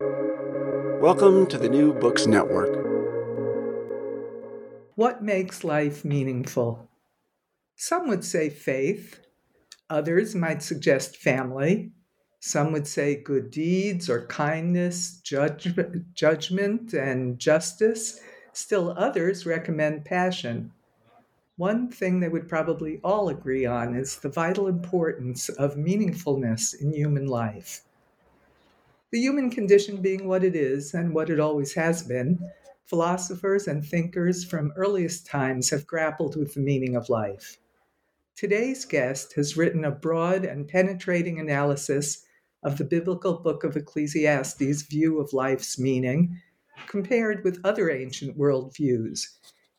Welcome to the New Books Network. What makes life meaningful? Some would say faith, others might suggest family, some would say good deeds or kindness, judge, judgment, and justice. Still, others recommend passion. One thing they would probably all agree on is the vital importance of meaningfulness in human life. The human condition being what it is and what it always has been, philosophers and thinkers from earliest times have grappled with the meaning of life. Today's guest has written a broad and penetrating analysis of the biblical book of Ecclesiastes' view of life's meaning, compared with other ancient worldviews,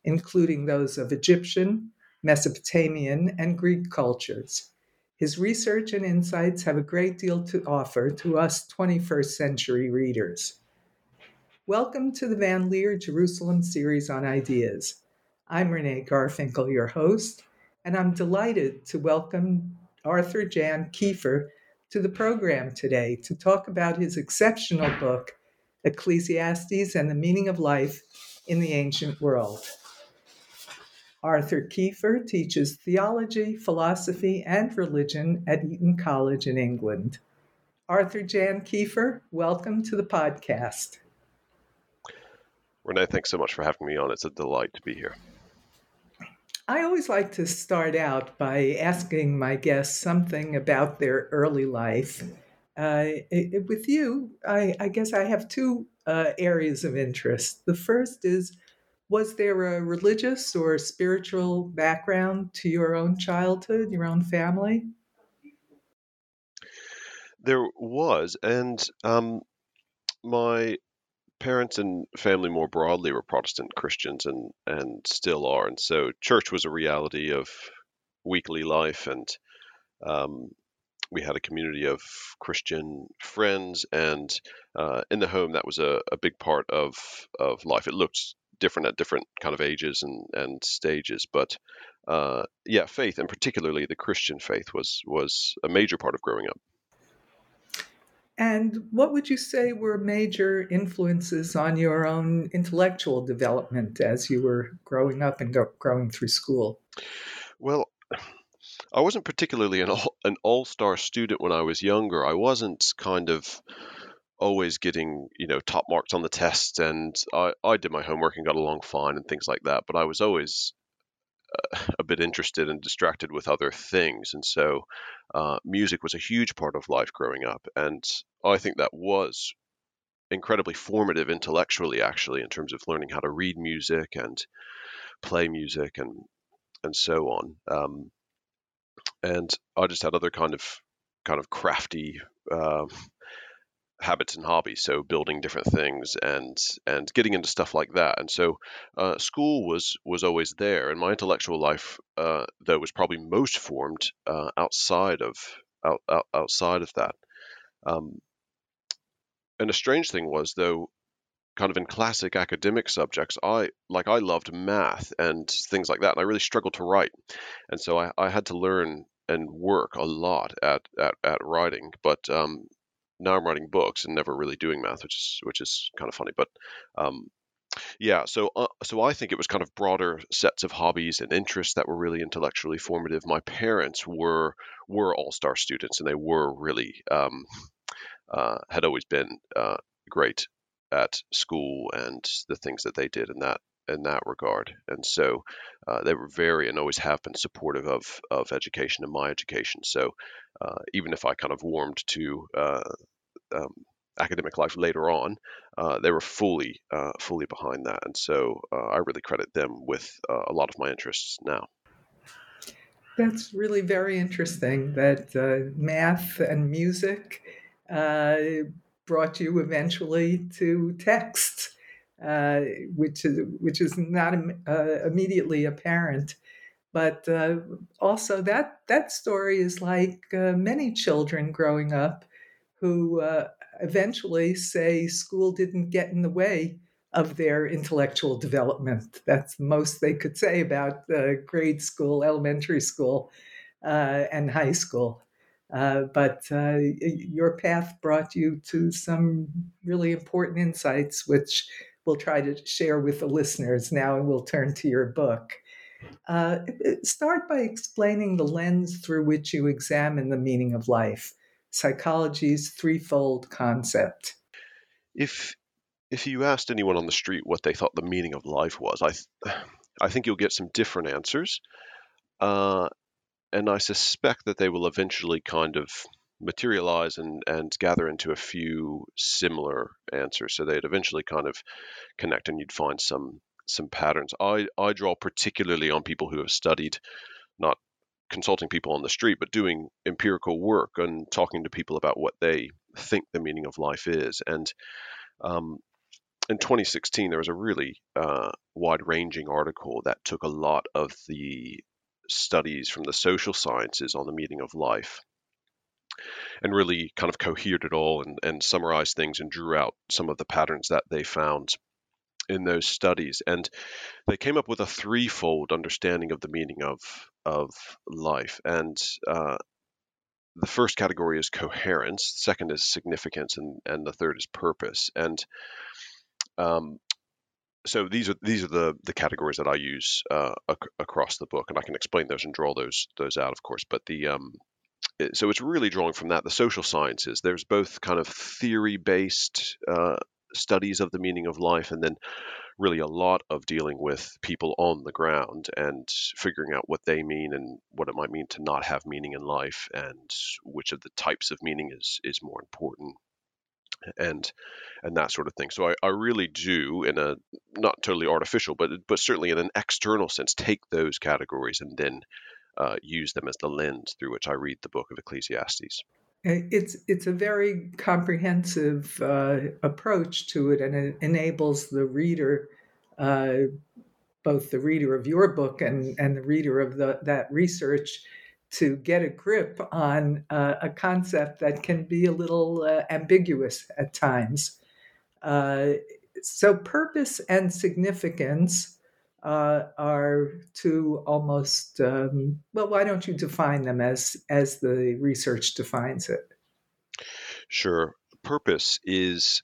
including those of Egyptian, Mesopotamian, and Greek cultures. His research and insights have a great deal to offer to us 21st century readers. Welcome to the Van Leer Jerusalem series on ideas. I'm Renee Garfinkel, your host, and I'm delighted to welcome Arthur Jan Keefer to the program today to talk about his exceptional book, Ecclesiastes and the Meaning of Life in the Ancient World. Arthur Keefer teaches theology, philosophy, and religion at Eton College in England. Arthur Jan Keefer, welcome to the podcast. Renee, thanks so much for having me on. It's a delight to be here. I always like to start out by asking my guests something about their early life. Uh, it, with you, I, I, guess I have two uh, areas of interest. The first is was there a religious or spiritual background to your own childhood, your own family? There was, and um, my parents and family more broadly were Protestant Christians and and still are, and so church was a reality of weekly life, and um, we had a community of Christian friends, and uh, in the home that was a, a big part of of life. It looked different at different kind of ages and, and stages. But uh, yeah, faith and particularly the Christian faith was was a major part of growing up. And what would you say were major influences on your own intellectual development as you were growing up and go, growing through school? Well, I wasn't particularly an all, an all-star student when I was younger. I wasn't kind of always getting you know top marks on the tests and I, I did my homework and got along fine and things like that but i was always uh, a bit interested and distracted with other things and so uh, music was a huge part of life growing up and i think that was incredibly formative intellectually actually in terms of learning how to read music and play music and and so on um, and i just had other kind of kind of crafty uh, habits and hobbies so building different things and and getting into stuff like that. And so uh, school was was always there and my intellectual life uh, though was probably most formed uh, outside of out, out, outside of that. Um, and a strange thing was though kind of in classic academic subjects i like i loved math and things like that and i really struggled to write. And so i, I had to learn and work a lot at at, at writing but um, now I'm writing books and never really doing math, which is which is kind of funny. But um, yeah, so uh, so I think it was kind of broader sets of hobbies and interests that were really intellectually formative. My parents were were all star students, and they were really um, uh, had always been uh, great at school and the things that they did in that in that regard. And so uh, they were very and always have been supportive of of education and my education. So uh, even if I kind of warmed to uh, um, academic life later on, uh, they were fully uh, fully behind that, and so I really credit them with a lot of my interests now. That's really very interesting. That math and music brought you eventually to text, uh, which is which is not uh, immediately apparent. But uh, also that that story is like uh, many children growing up who uh, eventually say school didn't get in the way of their intellectual development. That's the most they could say about uh, grade school, elementary school, and high school. Uh, but uh, your path brought you to some really important insights, which we'll try to share with the listeners now, and we'll turn to your book. Uh, start by explaining the lens through which you examine the meaning of life, psychology's threefold concept. If if you asked anyone on the street what they thought the meaning of life was, I th- I think you'll get some different answers. Uh, and I suspect that they will eventually kind of materialize and, and gather into a few similar answers. So they'd eventually kind of connect and you'd find some some patterns. I, I draw particularly on people who have studied, not consulting people on the street, but doing empirical work and talking to people about what they think the meaning of life is. And um, in 2016, there was a really uh, wide ranging article that took a lot of the studies from the social sciences on the meaning of life and really kind of cohered it all and, and summarized things and drew out some of the patterns that they found in those studies. And they came up with a threefold understanding of the meaning of, of life. And uh, the first category is coherence, second is significance, and, and the third is purpose. And um, so these are these are the the categories that I use uh, ac- across the book, and I can explain those and draw those those out, of course. But the um, so it's really drawing from that the social sciences. There's both kind of theory based uh, studies of the meaning of life, and then really a lot of dealing with people on the ground and figuring out what they mean and what it might mean to not have meaning in life, and which of the types of meaning is is more important and and that sort of thing. So I, I really do, in a not totally artificial, but but certainly in an external sense, take those categories and then uh, use them as the lens through which I read the book of Ecclesiastes. It's it's a very comprehensive uh, approach to it, and it enables the reader, uh, both the reader of your book and and the reader of the, that research, to get a grip on uh, a concept that can be a little uh, ambiguous at times. Uh, so, purpose and significance uh, are two almost um, well. Why don't you define them as as the research defines it? Sure. Purpose is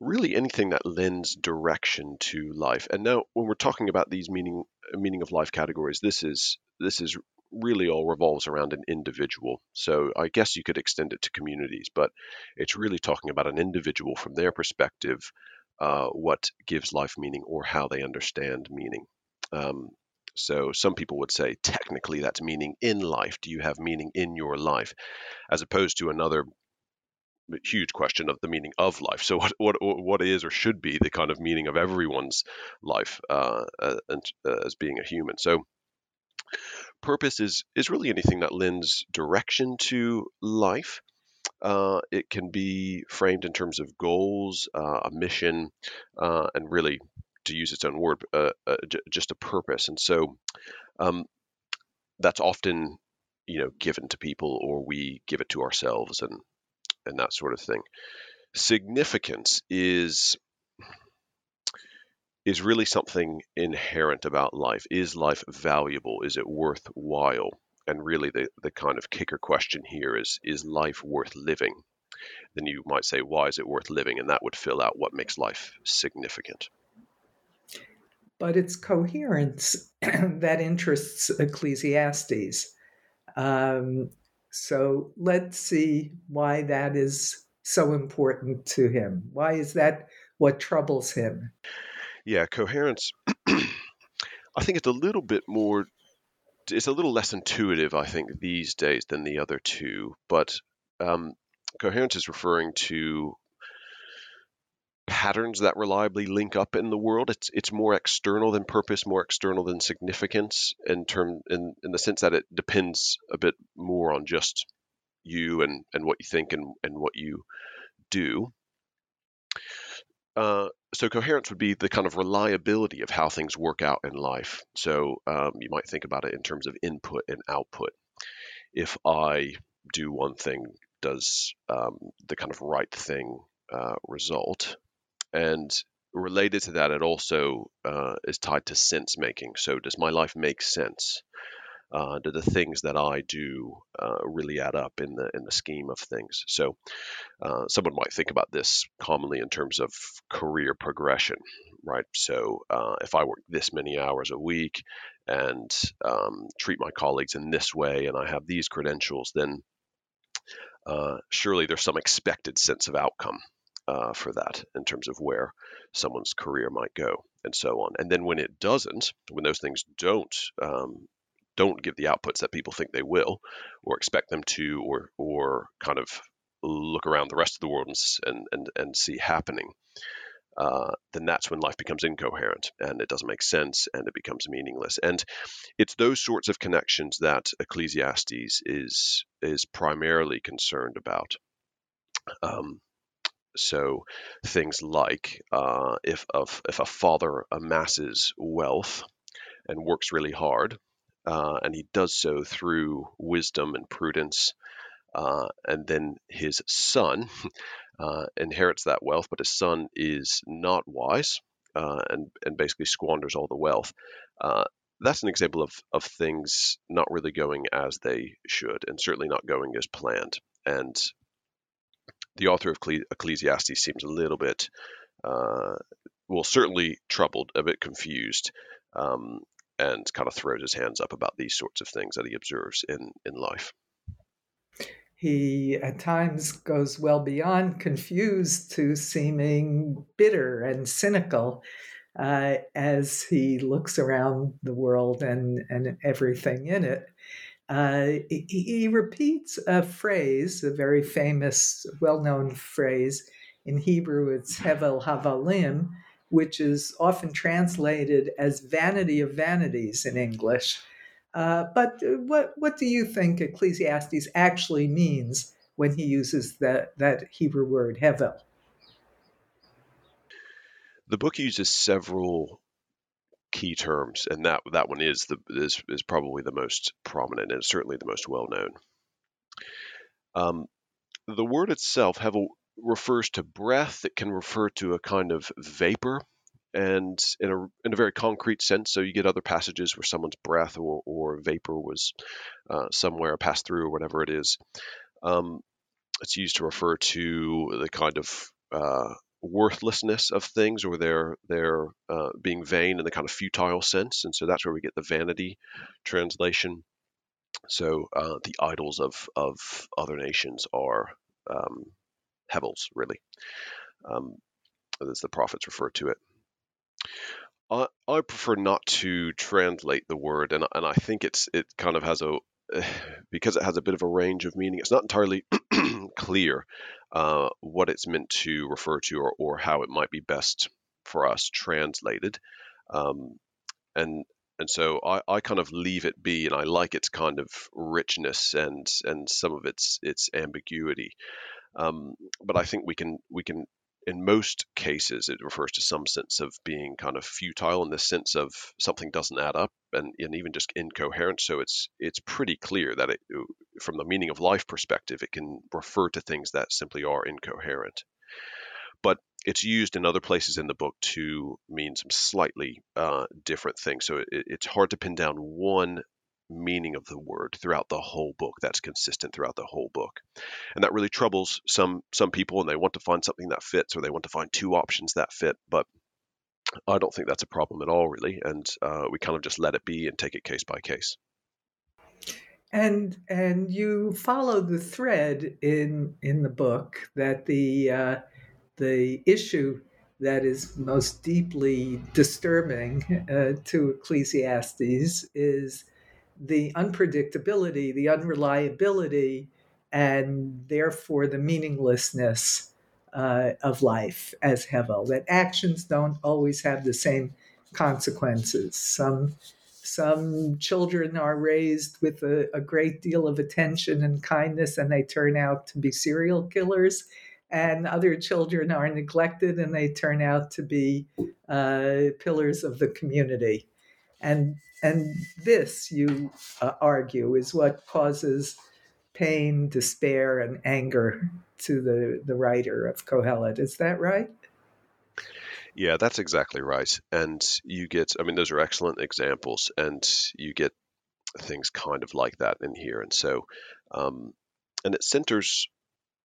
really anything that lends direction to life. And now, when we're talking about these meaning meaning of life categories, this is this is really all revolves around an individual. So I guess you could extend it to communities, but it's really talking about an individual from their perspective, uh, what gives life meaning or how they understand meaning. Um, so some people would say, technically, that's meaning in life. Do you have meaning in your life? As opposed to another huge question of the meaning of life. So what what what is or should be the kind of meaning of everyone's life uh, uh, as being a human? So purpose is is really anything that lends direction to life. Uh, it can be framed in terms of goals, uh, a mission, uh, and really, to use its own word, uh, uh, j- just a purpose. And so, um, that's often, you know, given to people, or we give it to ourselves, and and that sort of thing. Significance is is really something inherent about life. Is life valuable? Is it worthwhile? And really, the, the kind of kicker question here is Is life worth living? Then you might say, Why is it worth living? And that would fill out what makes life significant. But it's coherence that interests Ecclesiastes. Um, so let's see why that is so important to him. Why is that what troubles him? Yeah, coherence. I think it's a little bit more. It's a little less intuitive, I think, these days than the other two. But um, coherence is referring to patterns that reliably link up in the world. It's it's more external than purpose, more external than significance in term in, in the sense that it depends a bit more on just you and, and what you think and, and what you do. Uh, so coherence would be the kind of reliability of how things work out in life. So um, you might think about it in terms of input and output. If I do one thing, does um, the kind of right thing uh, result? And related to that, it also uh, is tied to sense making. So does my life make sense? Uh, do the things that I do uh, really add up in the in the scheme of things? So, uh, someone might think about this commonly in terms of career progression, right? So, uh, if I work this many hours a week and um, treat my colleagues in this way, and I have these credentials, then uh, surely there's some expected sense of outcome uh, for that in terms of where someone's career might go and so on. And then when it doesn't, when those things don't um, don't give the outputs that people think they will, or expect them to, or or kind of look around the rest of the world and and and, see happening, uh, then that's when life becomes incoherent and it doesn't make sense and it becomes meaningless. And it's those sorts of connections that Ecclesiastes is is primarily concerned about. Um, so things like uh, if of, if a father amasses wealth and works really hard, uh, and he does so through wisdom and prudence. Uh, and then his son uh, inherits that wealth, but his son is not wise uh, and and basically squanders all the wealth. Uh, that's an example of of things not really going as they should, and certainly not going as planned. And the author of Ecclesiastes seems a little bit, uh, well, certainly troubled, a bit confused, um, and kind of throws his hands up about these sorts of things that he observes in, in life. He at times goes well beyond confused to seeming bitter and cynical uh, as he looks around the world and, and everything in it. Uh, he, he, repeats a phrase, a very famous, well known phrase. In Hebrew, it's Hevel Havalim, which is often translated as vanity of vanities in English. Uh, but what, what do you think Ecclesiastes actually means when he uses that, that Hebrew word, hevel? The book uses several key terms, and that that one is the is, is probably the most prominent and certainly the most well known. Um, the word itself, hevel, refers to breath. It can refer to a kind of vapor, and in a in a very concrete sense. So you get other passages where someone's breath or, or vapor was uh, somewhere passed through or whatever it is. Um, it's used to refer to the kind of uh, worthlessness of things or their their uh, being vain in the kind of futile sense, and so that's where we get the vanity translation. So uh, the idols of of other nations are um, Hevels, really. Um, as the prophets refer to it. I, I prefer not to translate the word, and and I think it's it kind of has a because it has a bit of a range of meaning. It's not entirely clear uh, what it's meant to refer to, or or how it might be best for us translated. Um, and and so I, I kind of leave it be, and I like its kind of richness and and some of its its ambiguity. Um, but I think we can we can in most cases it refers to some sense of being kind of futile in the sense of something doesn't add up and, and even just incoherent. So it's it's pretty clear that it, from the meaning of life perspective, it can refer to things that simply are incoherent. But it's used in other places in the book to mean some slightly uh, different things. So it, it's hard to pin down one meaning of the word throughout the whole book that's consistent throughout the whole book. And that really troubles some some people and they want to find something that fits or they want to find two options that fit but i don't think that's a problem at all really and uh, we kind of just let it be and take it case by case. And and you follow the thread in in the book that the uh, the issue that is most deeply disturbing uh, to Ecclesiastes is the unpredictability, the unreliability, and therefore the meaninglessness uh, of life as Hevel, that actions don't always have the same consequences. Some some children are raised with a, a, great deal of attention and kindness and they turn out to be serial killers. and other children are neglected and they turn out to be uh, pillars of the community. And, and this, you uh, argue, is what causes pain, despair, and anger to the, the writer of Kohelet. Is that right? Yeah, that's exactly right. And you get, I mean, those are excellent examples, and you get things kind of like that in here. And so, um, and it centers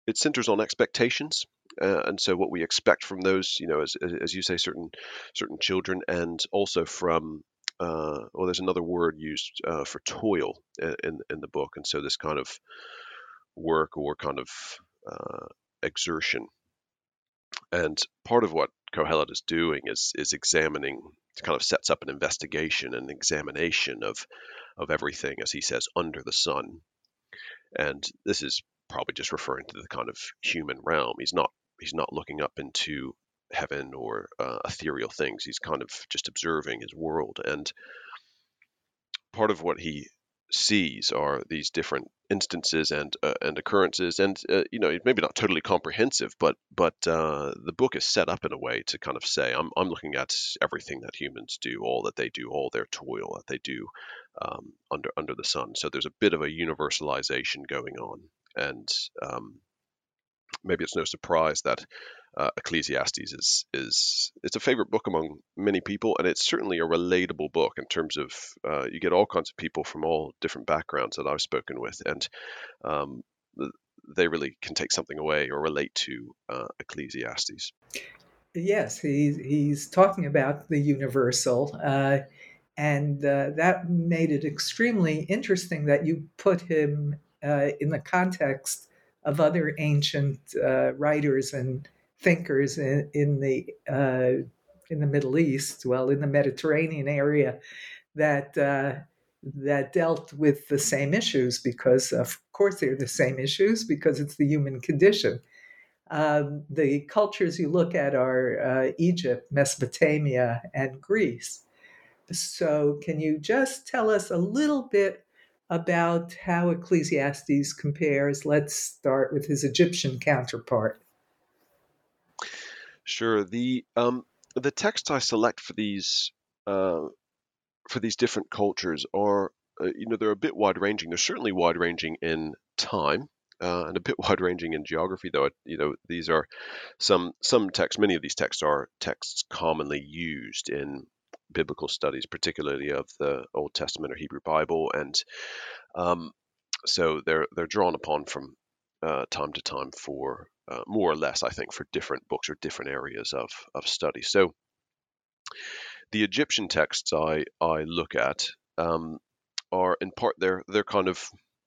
it centers on expectations. Uh, and so what we expect from those, you know, as, as you say, certain certain children, and also from, uh, well, there's another word used uh, for toil in in the book, and so this kind of work or kind of uh, exertion. And part of what Kohelet is doing is is examining, kind of sets up an investigation and examination of of everything, as he says, under the sun. And this is probably just referring to the kind of human realm. He's not he's not looking up into heaven or uh, ethereal things. He's kind of just observing his world, and part of what he sees are these different instances and uh, and occurrences. And uh, you know maybe not totally comprehensive but but uh, the book is set up in a way to kind of say I'm I'm looking at everything that humans do all that they do all their toil that they do um, under under the sun. So there's a bit of a universalization going on. And um, maybe it's no surprise that uh, Ecclesiastes is is it's a favorite book among many people, and it's certainly a relatable book in terms of uh, you get all kinds of people from all different backgrounds that I've spoken with, and um, they really can take something away or relate to uh, Ecclesiastes. Yes, he's he's talking about the universal. Uh, and uh, that made it extremely interesting that you put him uh, in the context of other ancient writers and thinkers in, in the uh, in the Middle East, well, in the Mediterranean area, that uh, that dealt with the same issues because, of course, they're the same issues because it's the human condition. Um, the cultures you look at are uh, Egypt, Mesopotamia, and Greece. So, can you just tell us a little bit about how Ecclesiastes compares. Let's start with his Egyptian counterpart. Sure. The um, the text I select for these uh, for these different cultures are uh, you know they're a bit wide ranging. They're certainly wide ranging in time. Uh, and a bit wide ranging in geography, though. You know, these are some some texts. Many of these texts are texts commonly used in biblical studies, particularly of the Old Testament or Hebrew Bible, and um, so they're they're drawn upon from uh, time to time for uh, more or less, I think, for different books or different areas of of study. So the Egyptian texts I I look at um, are in part they're they're kind of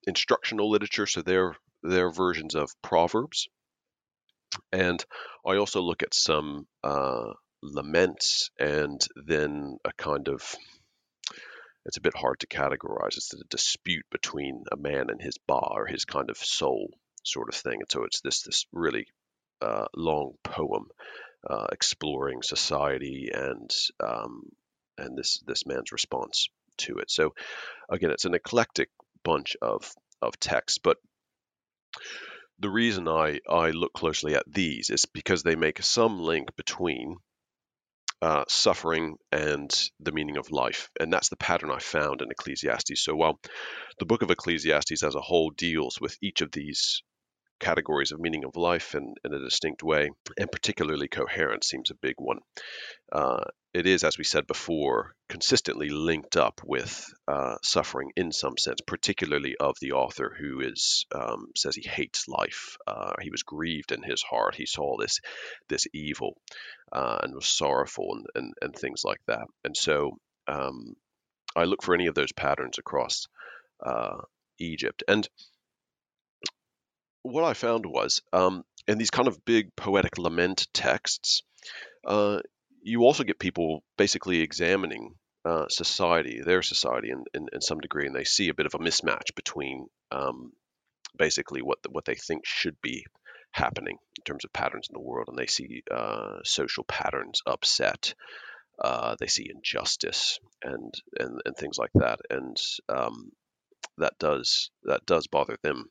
instructional literature, so they're they're versions of proverbs, and I also look at some uh, laments and then a kind of it's a bit hard to categorize. It's a dispute between a man and his ba or his kind of soul sort of thing. And so it's this this really uh, long poem uh, exploring society and um, and this this man's response to it. So again, it's an eclectic bunch of of texts, but the reason I, I look closely at these is because they make some link between uh, suffering and the meaning of life. And that's the pattern I found in Ecclesiastes. So while the book of Ecclesiastes as a whole deals with each of these categories of meaning of life in, in a distinct way, and particularly coherence seems a big one. Uh, it is, as we said before, consistently linked up with uh, suffering in some sense, particularly of the author who is um, says he hates life. Uh, he was grieved in his heart. He saw this this evil uh, and was sorrowful and, and, and things like that. And so um, I look for any of those patterns across uh, Egypt. And what I found was um, in these kind of big poetic lament texts, uh, you also get people basically examining uh, society, their society, in, in, in, some degree, and they see a bit of a mismatch between um, basically what the, what they think should be happening in terms of patterns in the world, and they see uh, social patterns upset. Uh, they see injustice and, and and things like that, and um, that does that does bother them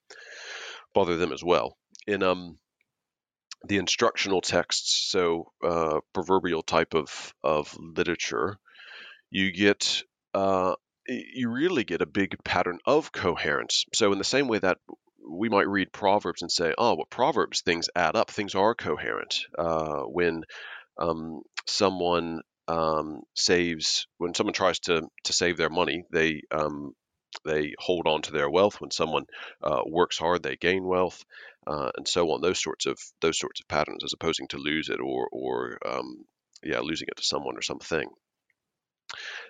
bother them as well. In um the instructional texts, so uh, proverbial type of of literature, you get uh, you really get a big pattern of coherence. So in the same way that we might read Proverbs and say, "Oh, well, Proverbs things add up. Things are coherent." Uh, when um, someone um, saves, when someone tries to to save their money, they um, they hold on to their wealth. When someone uh, works hard, they gain wealth, uh, and so on. Those sorts of those sorts of patterns, as opposing to lose it or or um, yeah, losing it to someone or something.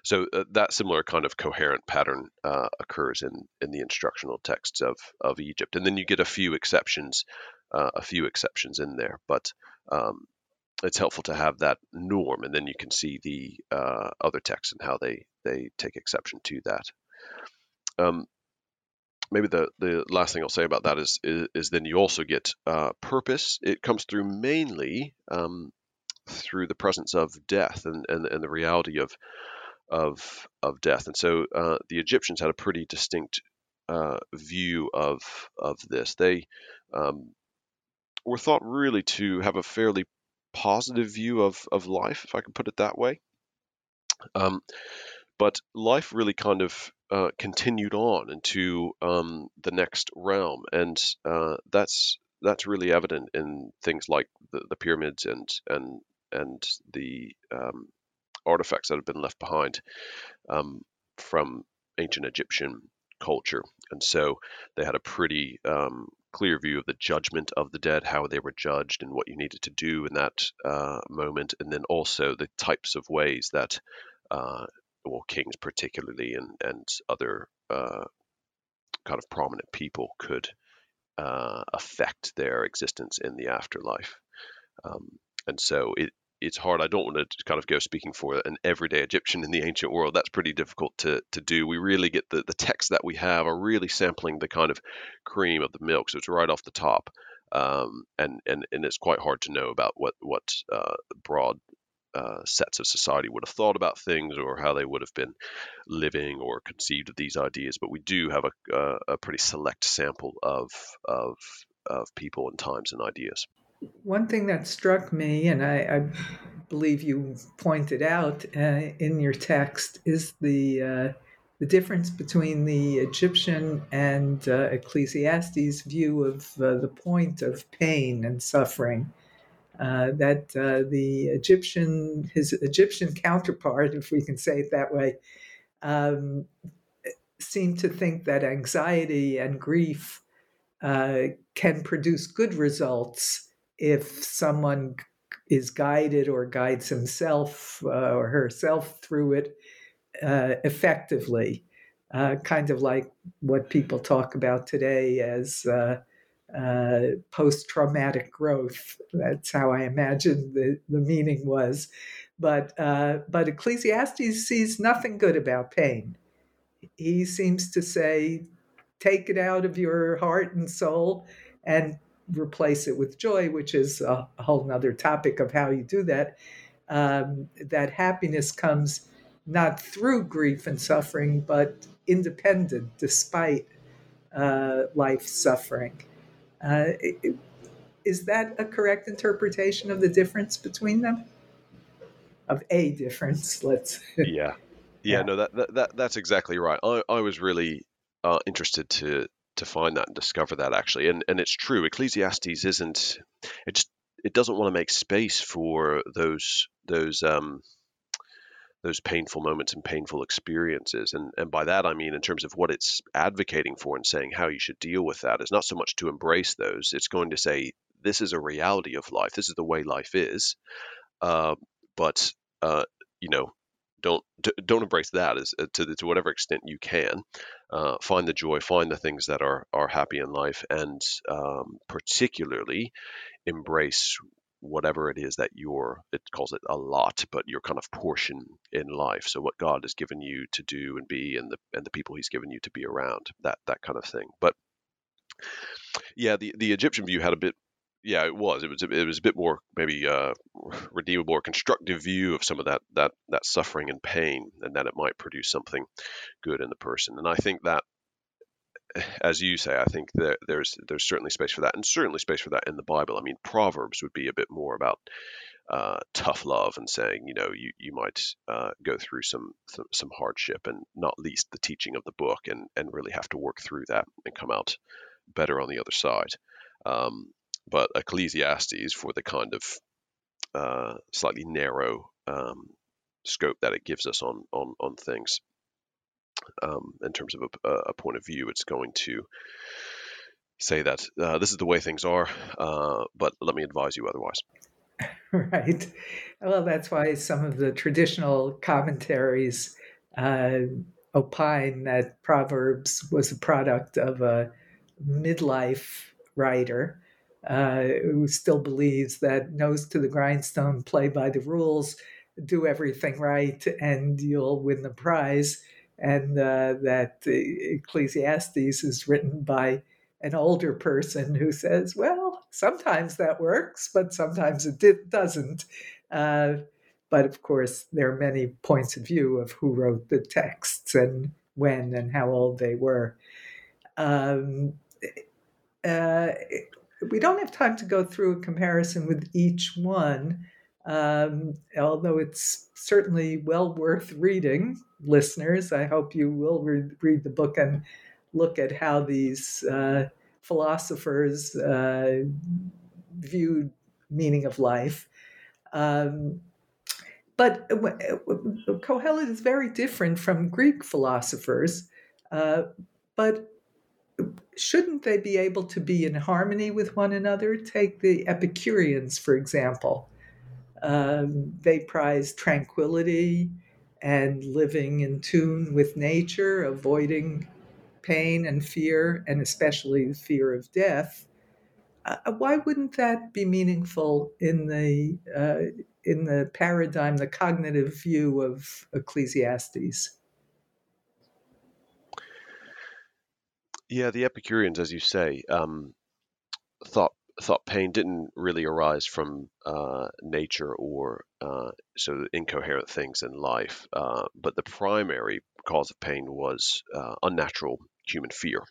So uh, that similar kind of coherent pattern uh, occurs in in the instructional texts of of Egypt, and then you get a few exceptions, uh, a few exceptions in there, but um, it's helpful to have that norm, and then you can see the uh, other texts and how they they take exception to that. Um, maybe the the last thing I'll say about that is is, is then you also get uh, purpose. It comes through mainly um, through the presence of death and, and, and the reality of of of death. And so uh, the Egyptians had a pretty distinct uh, view of of this. They um, were thought really to have a fairly positive view of of life, if I can put it that way. Um, but life really kind of uh, continued on into um, the next realm, and uh, that's that's really evident in things like the, the pyramids and and and the um, artifacts that have been left behind um, from ancient Egyptian culture. And so they had a pretty um, clear view of the judgment of the dead, how they were judged, and what you needed to do in that uh, moment, and then also the types of ways that, uh, well, kings particularly, and and other uh, kind of prominent people could uh, affect their existence in the afterlife. Um, and so it, it's hard. I don't want to kind of go speaking for an everyday Egyptian in the ancient world. That's pretty difficult to, to do. We really get the, the texts that we have are really sampling the kind of cream of the milk. So it's right off the top. Um, and, and, and it's quite hard to know about what, what uh, broad uh, sets of society would have thought about things or how they would have been living or conceived of these ideas. But we do have a, uh, a pretty select sample of, of, of people and times and ideas one thing that struck me, and I, I believe you pointed out uh, in your text, is the uh, the difference between the Egyptian and uh, Ecclesiastes view of uh, the point of pain and suffering. Uh, that uh, the Egyptian, his Egyptian counterpart, if we can say it that way, um, seemed to think that anxiety and grief can produce good results if someone is guided or guides himself uh, or herself through it uh, effectively, uh, kind of like what people talk about today as uh, uh, post traumatic growth. That's how I imagine the, the meaning was. But, uh, but Ecclesiastes sees nothing good about pain. He seems to say, take it out of your heart and soul and replace it with joy, which is a, whole other topic of how you do that. Um, that happiness comes not through grief and suffering, but independent despite uh, life suffering. Uh, is that a correct interpretation of the difference between them? Of a difference, let's. yeah. yeah, yeah, no, that, that, that that's exactly right. I, I was really uh, interested to to find that and discover that actually. And and it's true. Ecclesiastes isn't. It just it doesn't want to make space for those those um, those painful moments and painful experiences. And and by that I mean in terms of what it's advocating for and saying how you should deal with that is not so much to embrace those. It's going to say this is a reality of life. This is the way life is. Uh, but uh, you know don't don't embrace that as uh, to to whatever extent you can. Uh, find the joy, find the things that are are happy in life, and um, particularly embrace whatever it is that your it calls it a lot, but your kind of portion in life. So what God has given you to do and be, and the and the people He's given you to be around, that that kind of thing. But yeah, the the Egyptian view had a bit yeah, it was. It was. It was a bit more maybe uh, redeemable or constructive view of some of that that that suffering and pain, and that it might produce something good in the person. And I think that as you say, I think that there's there's certainly space for that, and certainly space for that in the Bible. I mean, Proverbs would be a bit more about uh, tough love and saying, you know, you you might uh, go through some, some, hardship, and not least the teaching of the book, and and really have to work through that and come out better on the other side. Um, but Ecclesiastes, for the kind of uh, slightly narrow um, scope that it gives us on on on things, um, in terms of a, a, point of view, it's going to say that uh, this is the way things are, uh, but let me advise you otherwise. right. Well, that's why some of the traditional commentaries uh, opine that Proverbs was a product of a midlife writer uh, who still believes that nose to the grindstone, play by the rules, do everything right, and you'll win the prize. And uh, that Ecclesiastes is written by an older person who says, well, sometimes that works, but sometimes it doesn't. Uh, but of course, there are many points of view of who wrote the texts and when and how old they were. Um, uh, we don't have time to go through a comparison with each one, um, although it's certainly well worth reading. Listeners, I hope you will read, read the book and look at how these uh, philosophers uh, viewed meaning of life. Um, but Kohelet is very different from Greek philosophers. Uh, but shouldn't they be able to be in harmony with one another? Take the Epicureans, for example. Um, they prize tranquility and living in tune with nature, avoiding pain and fear, and especially the fear of death. Uh, why wouldn't that be meaningful in the uh, in the paradigm, the cognitive view of Ecclesiastes? Yeah, the Epicureans, as you say, um, thought thought pain didn't really arise from uh, nature or uh, so incoherent things in life, uh, but the primary cause of pain was uh, unnatural human fear.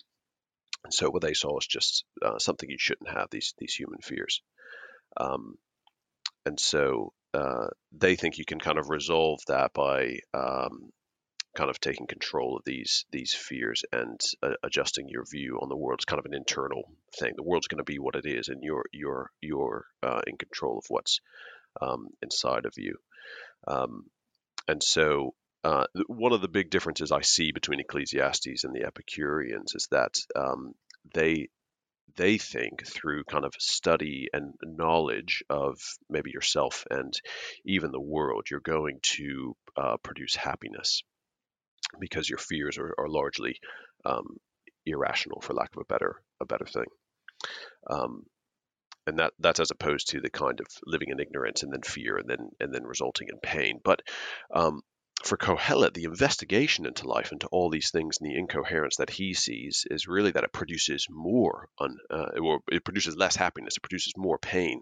And so what they saw was just uh, something you shouldn't have these these human fears, um, and so uh, they think you can kind of resolve that by um, kind of taking control of these these fears and uh, adjusting your view on the world. It's kind of an internal thing. The world's going to be what it is, and you're you're you're uh, in control of what's um, inside of you. Um, and so, uh, one of the big differences I see between Ecclesiastes and the Epicureans is that um, they they think through kind of study and knowledge of maybe yourself and even the world, you're going to uh, produce happiness because your fears are, are largely um, irrational, for lack of a better a better thing. Um, and that that's as opposed to the kind of living in ignorance and then fear and then and then resulting in pain. But um, for Kohelet, the investigation into life, into all these things, and the incoherence that he sees is really that it produces more, un, uh, or it produces less happiness, it produces more pain.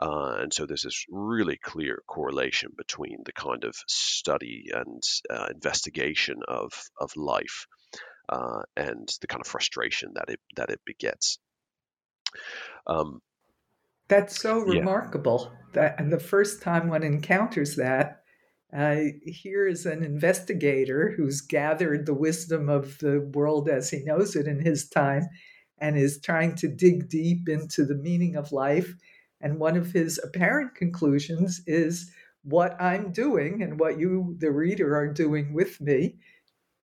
Uh, and so there's this really clear correlation between the kind of study and uh, investigation of of life uh, and the kind of frustration that it that it begets. Um, That's so remarkable. That and the first time one encounters that, uh, here is an investigator who's gathered the wisdom of the world as he knows it in his time, and is trying to dig deep into the meaning of life and one of his apparent conclusions is what I'm doing and what you, the reader, are doing with me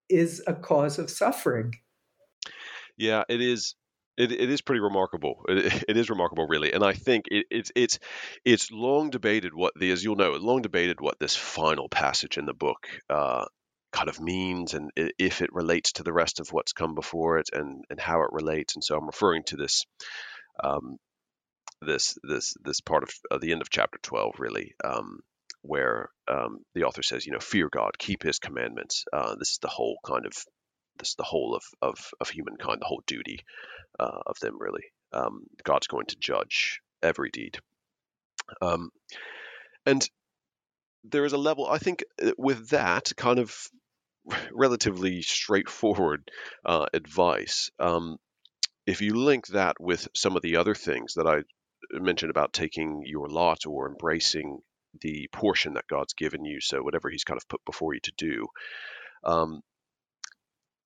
is a cause of suffering. Yeah, it is. It, it is pretty remarkable. It, it is remarkable, really, and I think it, it's it's it's long debated what the as you'll know, long debated what this final passage in the book uh, kind of means, and if it relates to the rest of what's come before it, and and how it relates. And so I'm referring to this um, this this this part of, the end of chapter 12 really um, where um, the author says you know fear god keep his commandments uh, this is the whole kind of this the whole of of, of humankind the whole duty uh, of them really um, god's going to judge every deed um, and there is a level i think uh, with that kind of relatively straightforward uh, advice. Um, if you link that with some of the other things that I mentioned about taking your lot or embracing the portion that God's given you, so whatever He's kind of put before you to do, um,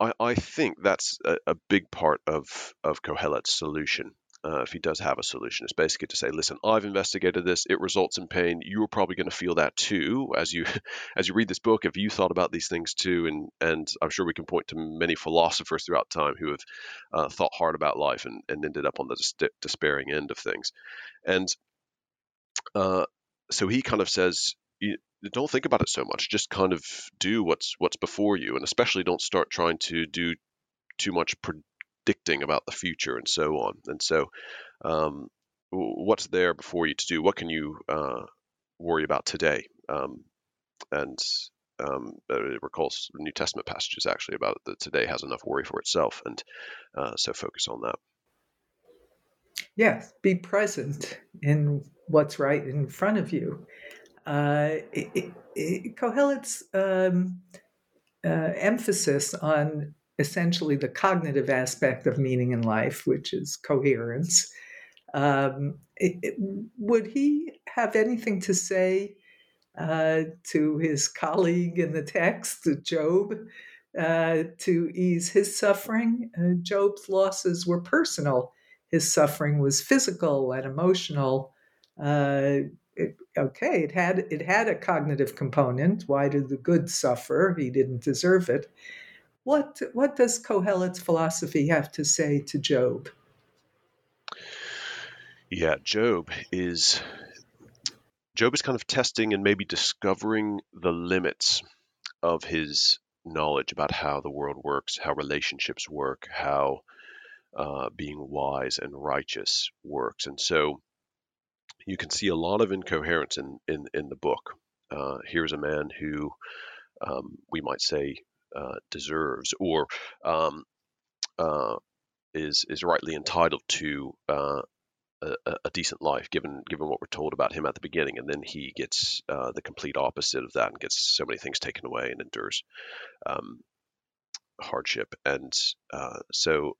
I, I, think that's a, a, big part of of Kohelet's solution uh, if he does have a solution, it's basically to say, listen, I've investigated this. It results in pain. You're probably going to feel that too as you as you read this book. If you thought about these things too, and and I'm sure we can point to many philosophers throughout time who have uh, thought hard about life and, and ended up on the des- despairing end of things. And uh, so he kind of says, don't think about it so much. Just kind of do what's what's before you, and especially don't start trying to do too much predicting about the future and so on. And so, um, what's there before you to do? What can you uh, worry about today? Um, and um, it recalls New Testament passages actually about it, that today has enough worry for itself, and uh, so focus on that. Yes, be present in what's right in front of you. Uh, it, Kohelet's um, uh, emphasis on essentially the cognitive aspect of meaning in life, which is coherence. Um, would he have anything to say uh, to his colleague in the text, Job, uh, to ease his suffering? Uh, Job's losses were personal. His suffering was physical and emotional. It, okay, it had it had a cognitive component. Why did the good suffer? He didn't deserve it. What what does Kohelet's philosophy have to say to Job? Yeah, Job is Job is kind of testing and maybe discovering the limits of his knowledge about how the world works, how relationships work, how uh, being wise and righteous works, and so you can see a lot of incoherence in in, in the book. Uh, here's a man who um, we might say uh, deserves or um, uh, is is rightly entitled to uh, a, a, decent life, given given what we're told about him at the beginning, and then he gets uh, the complete opposite of that and gets so many things taken away and endures um, hardship, and uh, so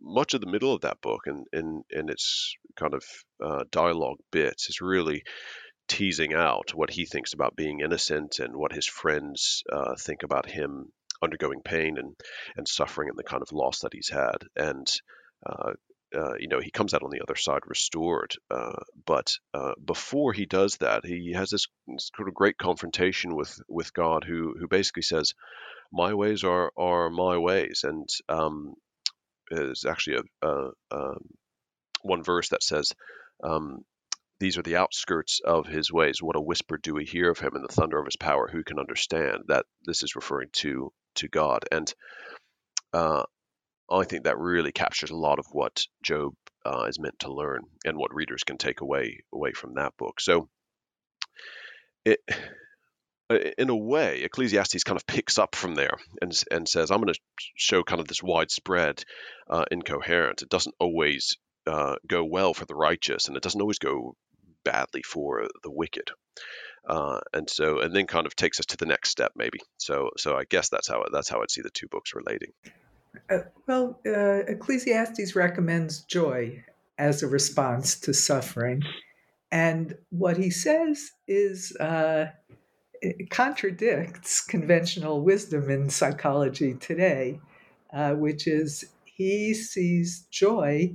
much of the middle of that book and in in its kind of uh, dialogue bits is really teasing out what he thinks about being innocent and what his friends uh, think about him undergoing pain and and suffering and the kind of loss that he's had. And uh, uh, you know he comes out on the other side restored uh, but uh, before he does that he has this sort of great confrontation with with God who who basically says my ways are are my ways. And um, there's actually a, a, a, um, one verse that says um, these are the outskirts of his ways. What a whisper do we hear of him, and the thunder of his power. Who can understand? That this is referring to to God. And uh, I think that really captures a lot of what Job uh, is meant to learn and what readers can take away away from that book. So, it, in a way, Ecclesiastes kind of picks up from there and and says, "I'm going to show kind of this widespread uh, incoherence. It doesn't always uh, go well for the righteous, and it doesn't always go badly for the wicked." uh, and so and then kind of takes us to the next step maybe so so i guess that's how that's how i'd see the two books relating uh, well uh, ecclesiastes recommends joy as a response to suffering and what he says is uh, contradicts conventional wisdom in psychology today uh, which is he sees joy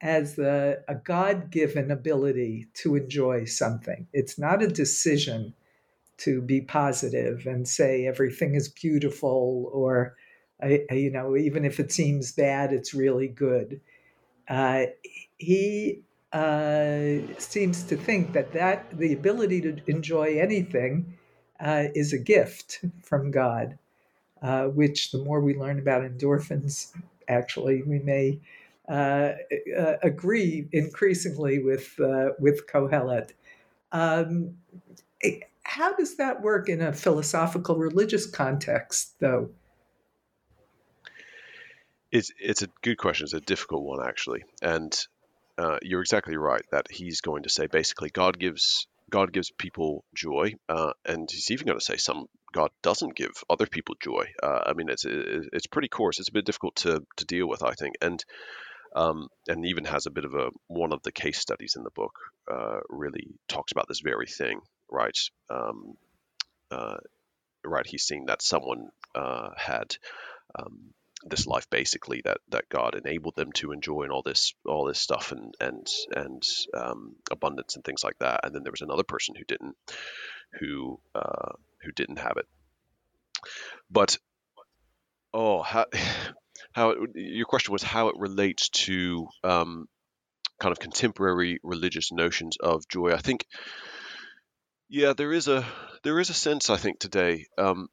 as a, God given ability to enjoy something. It's not a decision to be positive and say everything is beautiful or, you know, even if it seems bad, it's really good. Uh, he uh, seems to think that, that the ability to enjoy anything uh, is a gift from God, uh, which the more we learn about endorphins, actually, we may uh, uh, agree increasingly with uh, with Kohelet. Um, how does that work in a philosophical religious context, though? It's it's a good question. It's a difficult one actually, and uh, you're exactly right that he's going to say basically God gives God gives people joy, uh, and he's even going to say some God doesn't give other people joy. Uh, I mean, it's it's pretty coarse. It's a bit difficult to to deal with, I think, and um, and even has a bit of a one of the case studies in the book uh, really talks about this very thing, right? Um, uh, right, he's seen that someone uh, had um, this life basically that that God enabled them to enjoy and all this all this stuff and and and um, abundance and things like that. And then there was another person who didn't who uh, who didn't have it. But oh, how how it, your question was how it relates to um, kind of contemporary religious notions of joy. I think yeah, there is a there is a sense I think today um,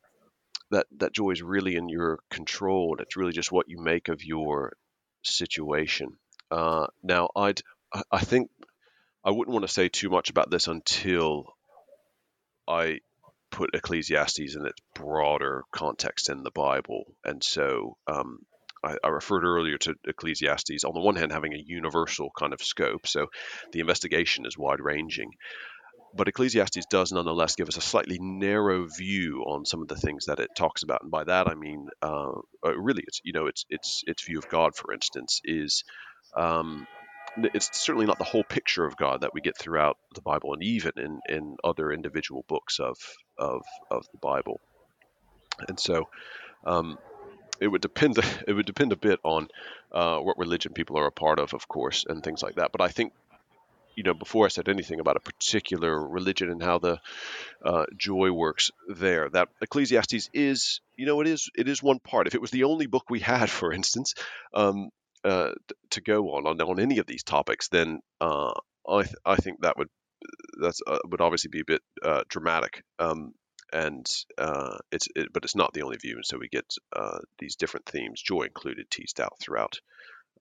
that that joy is really in your control. It's really just what you make of your situation. Uh, now, I'd I think I wouldn't want to say too much about this until I put Ecclesiastes in its broader context in the Bible, and so um, I, I, referred earlier to Ecclesiastes on the one hand having a universal kind of scope, so the investigation is wide ranging, but Ecclesiastes does nonetheless give us a slightly narrow view on some of the things that it talks about, and by that I mean, uh, uh, really, it's you know, its its its view of God, for instance, is um, it's certainly not the whole picture of God that we get throughout the Bible, and even in in other individual books of of of the Bible, and so. Um, it would depend. It would depend a bit on uh, what religion people are a part of, of course, and things like that. But I think you know, before I said anything about a particular religion and how the uh, joy works there. That Ecclesiastes is, you know, it is it is one part. If it was the only book we had, for instance, um, uh, to go on, on on any of these topics, then uh, I th- I think that would that's uh, would obviously be a bit uh, dramatic. Um, and uh, it's it, but it's not the only view, and so we get these different themes, joy included, teased out throughout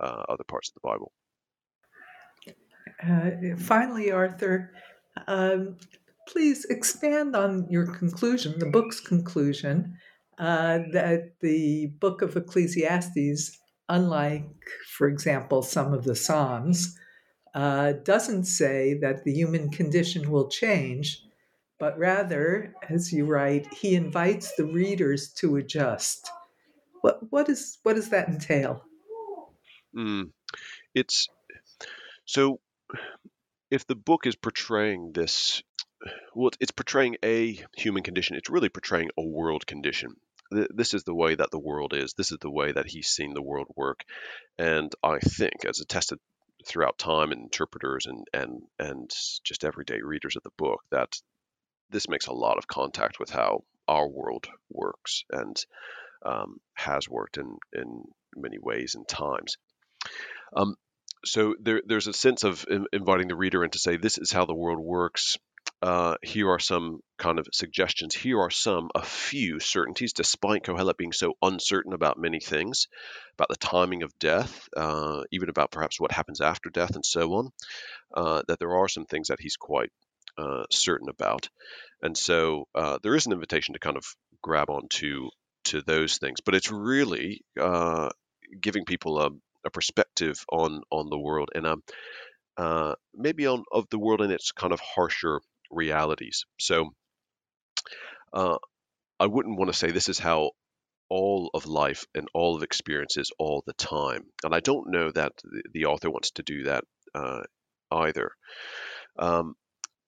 other parts of the Bible. Uh, finally, Arthur, um, please expand on your conclusion, the book's conclusion, uh, that the book of Ecclesiastes, unlike, for example, some of the Psalms, uh, doesn't say that the human condition will change, but rather, as you write, he invites the readers to adjust. What, what, is, what does that entail? Mm, it's so if the book is portraying this, well, it's portraying a human condition. It's really portraying a world condition. This is the way that the world is. This is the way that he's seen the world work. And I think, as attested throughout time and interpreters and and and just everyday readers of the book, that this makes a lot of contact with how our world works and um, has worked in in many ways and times. Um, so there, there's a sense of inviting the reader in to say, this is how the world works. Uh, here are some kind of suggestions. Here are some, a few certainties, despite Kohelet being so uncertain about many things, about the timing of death, uh, even about perhaps what happens after death and so on, uh, that there are some things that he's quite uh, certain about. And so uh, there is an invitation to kind of grab onto to those things, but it's really uh, giving people a, a perspective on on the world and um, uh, maybe on of the world and its kind of harsher realities. So uh, I wouldn't want to say this is how all of life and all of experiences all the time, and I don't know that the, the author wants to do that uh, either. Um,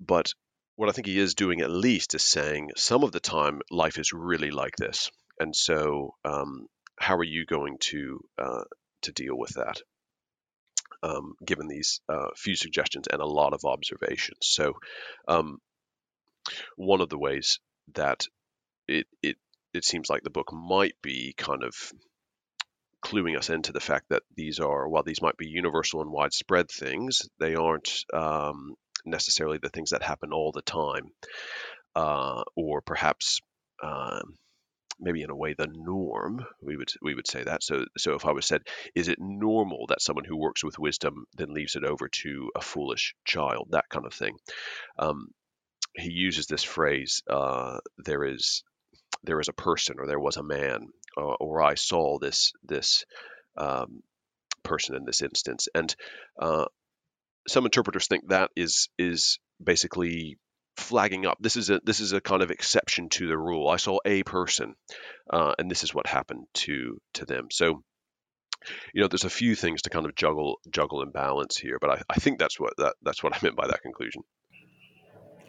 but what I think he is doing at least is saying some of the time life is really like this, and so um, how are you going to uh, to deal with that, um, given these uh, few suggestions and a lot of observations. So, um, one of the ways that it, it it seems like the book might be kind of cluing us into the fact that these are, while these might be universal and widespread things, they aren't um, necessarily the things that happen all the time, uh, or perhaps um, maybe in a way the norm we would we would say that. So so if i was said is it normal that someone who works with wisdom then leaves it over to a foolish child? That kind of thing. Um, he uses this phrase uh, there is there is a person or there was a man uh, or i saw this this um, person in this instance. And uh, some interpreters think that is is basically flagging up. This is a this is a kind of exception to the rule. I saw a person, uh, and this is what happened to to them. So, you know, there's a few things to kind of juggle juggle and balance here, but I, I think that's what that that's what I meant by that conclusion.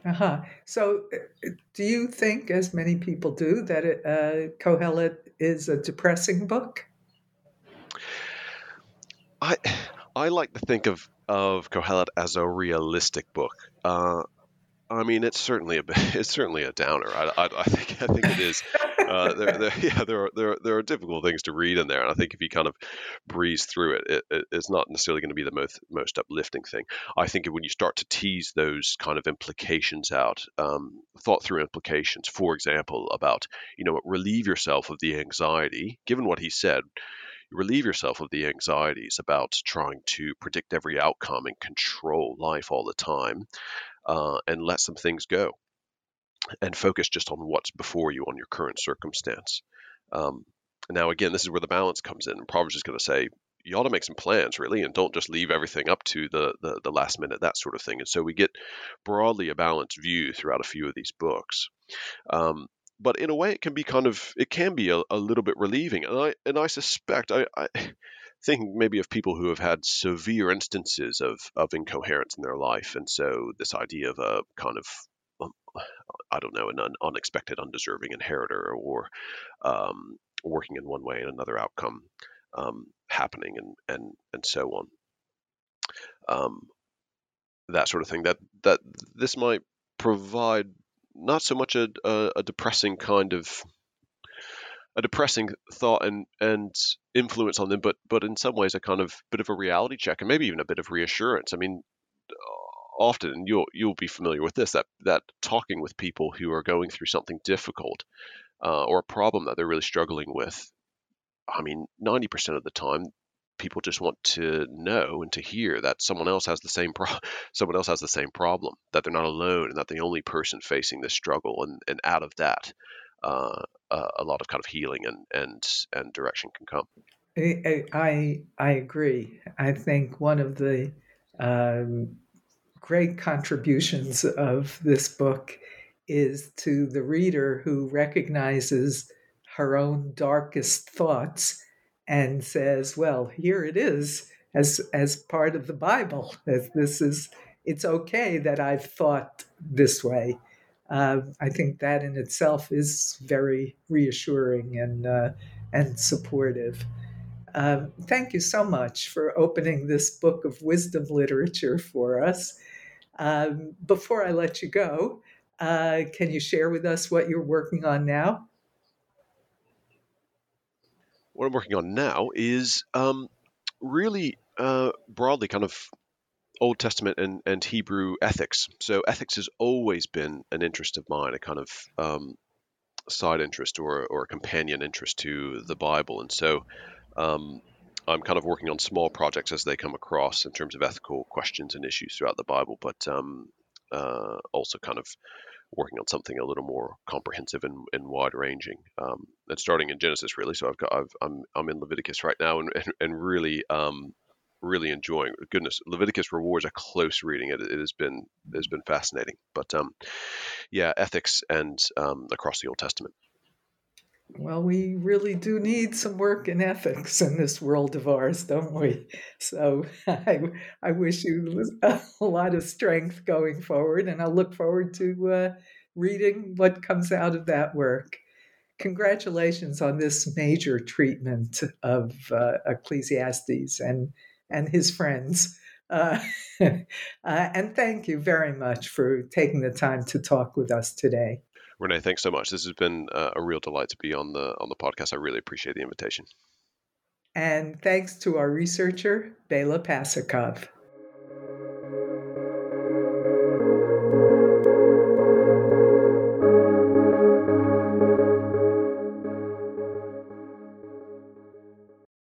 Uh-huh. So, uh, do you think, as many people do, that it, uh, Kohelet is a depressing book? I I like to think of of Kohelet as a realistic book. Uh, I mean, it's certainly a it's certainly a downer. I, I, I think I think it is. Uh, there, there, yeah, there are, there there are difficult things to read in there, and I think if you kind of breeze through it, it, it it's not necessarily going to be the most most uplifting thing. I think when you start to tease those kind of implications out, um, thought through implications, for example, about you know relieve yourself of the anxiety, given what he said relieve yourself of the anxieties about trying to predict every outcome and control life all the time uh, and let some things go and focus just on what's before you on your current circumstance. Um, now, again, this is where the balance comes in. Proverbs is going to say, you ought to make some plans, really, and don't just leave everything up to the, the, the last minute, that sort of thing. And so we get broadly a balanced view throughout a few of these books. Um, but in a way, it can be kind of it can be a, a little bit relieving, and I and I suspect I, I think maybe of people who have had severe instances of of incoherence in their life, and so this idea of a kind of um, I don't know, an un, unexpected, undeserving inheritor, or um, working in one way and another outcome um, happening, and and and so on. Um, that sort of thing. That that this might provide not so much a, a, a depressing kind of a depressing thought and and influence on them, but but in some ways a kind of bit of a reality check and maybe even a bit of reassurance. I mean, often you'll you'll be familiar with this that that talking with people who are going through something difficult uh, or a problem that they're really struggling with. I mean, ninety percent of the time, people just want to know and to hear that someone else has the same pro- someone else has the same problem that they're not alone and that the only person facing this struggle and, and out of that uh, a lot of kind of healing and and and direction can come I I, I agree I think one of the um, great contributions of this book is to the reader who recognizes her own darkest thoughts and says, "Well, here it is as as part of the Bible. As this is, it's okay that I've thought this way." Uh, I think that in itself is very reassuring and uh, and supportive. Uh, thank you so much for opening this book of wisdom literature for us. Um, before I let you go, uh, can you share with us what you're working on now? what I'm working on now is um, really uh, broadly kind of Old Testament and, and Hebrew ethics. So ethics has always been an interest of mine, a kind of um, side interest or, or a companion interest to the Bible. And so um, I'm kind of working on small projects as they come across in terms of ethical questions and issues throughout the Bible, but um, uh, also kind of working on something a little more comprehensive and, and wide ranging. Um, and starting in Genesis, really. So I've got I've, I'm I'm in Leviticus right now, and and, and really um, really enjoying. Goodness, Leviticus rewards a close reading. It, it has been it has been fascinating. But um, yeah, ethics and um, across the Old Testament. Well, we really do need some work in ethics in this world of ours, don't we? So I, I wish you a lot of strength going forward, and I'll look forward to uh, reading what comes out of that work. Congratulations on this major treatment of uh, Ecclesiastes and, and his friends. Uh, uh, and thank you very much for taking the time to talk with us today. Renee, thanks so much. This has been uh, a real delight to be on the on the podcast. I really appreciate the invitation. And thanks to our researcher, Bela Pasikov.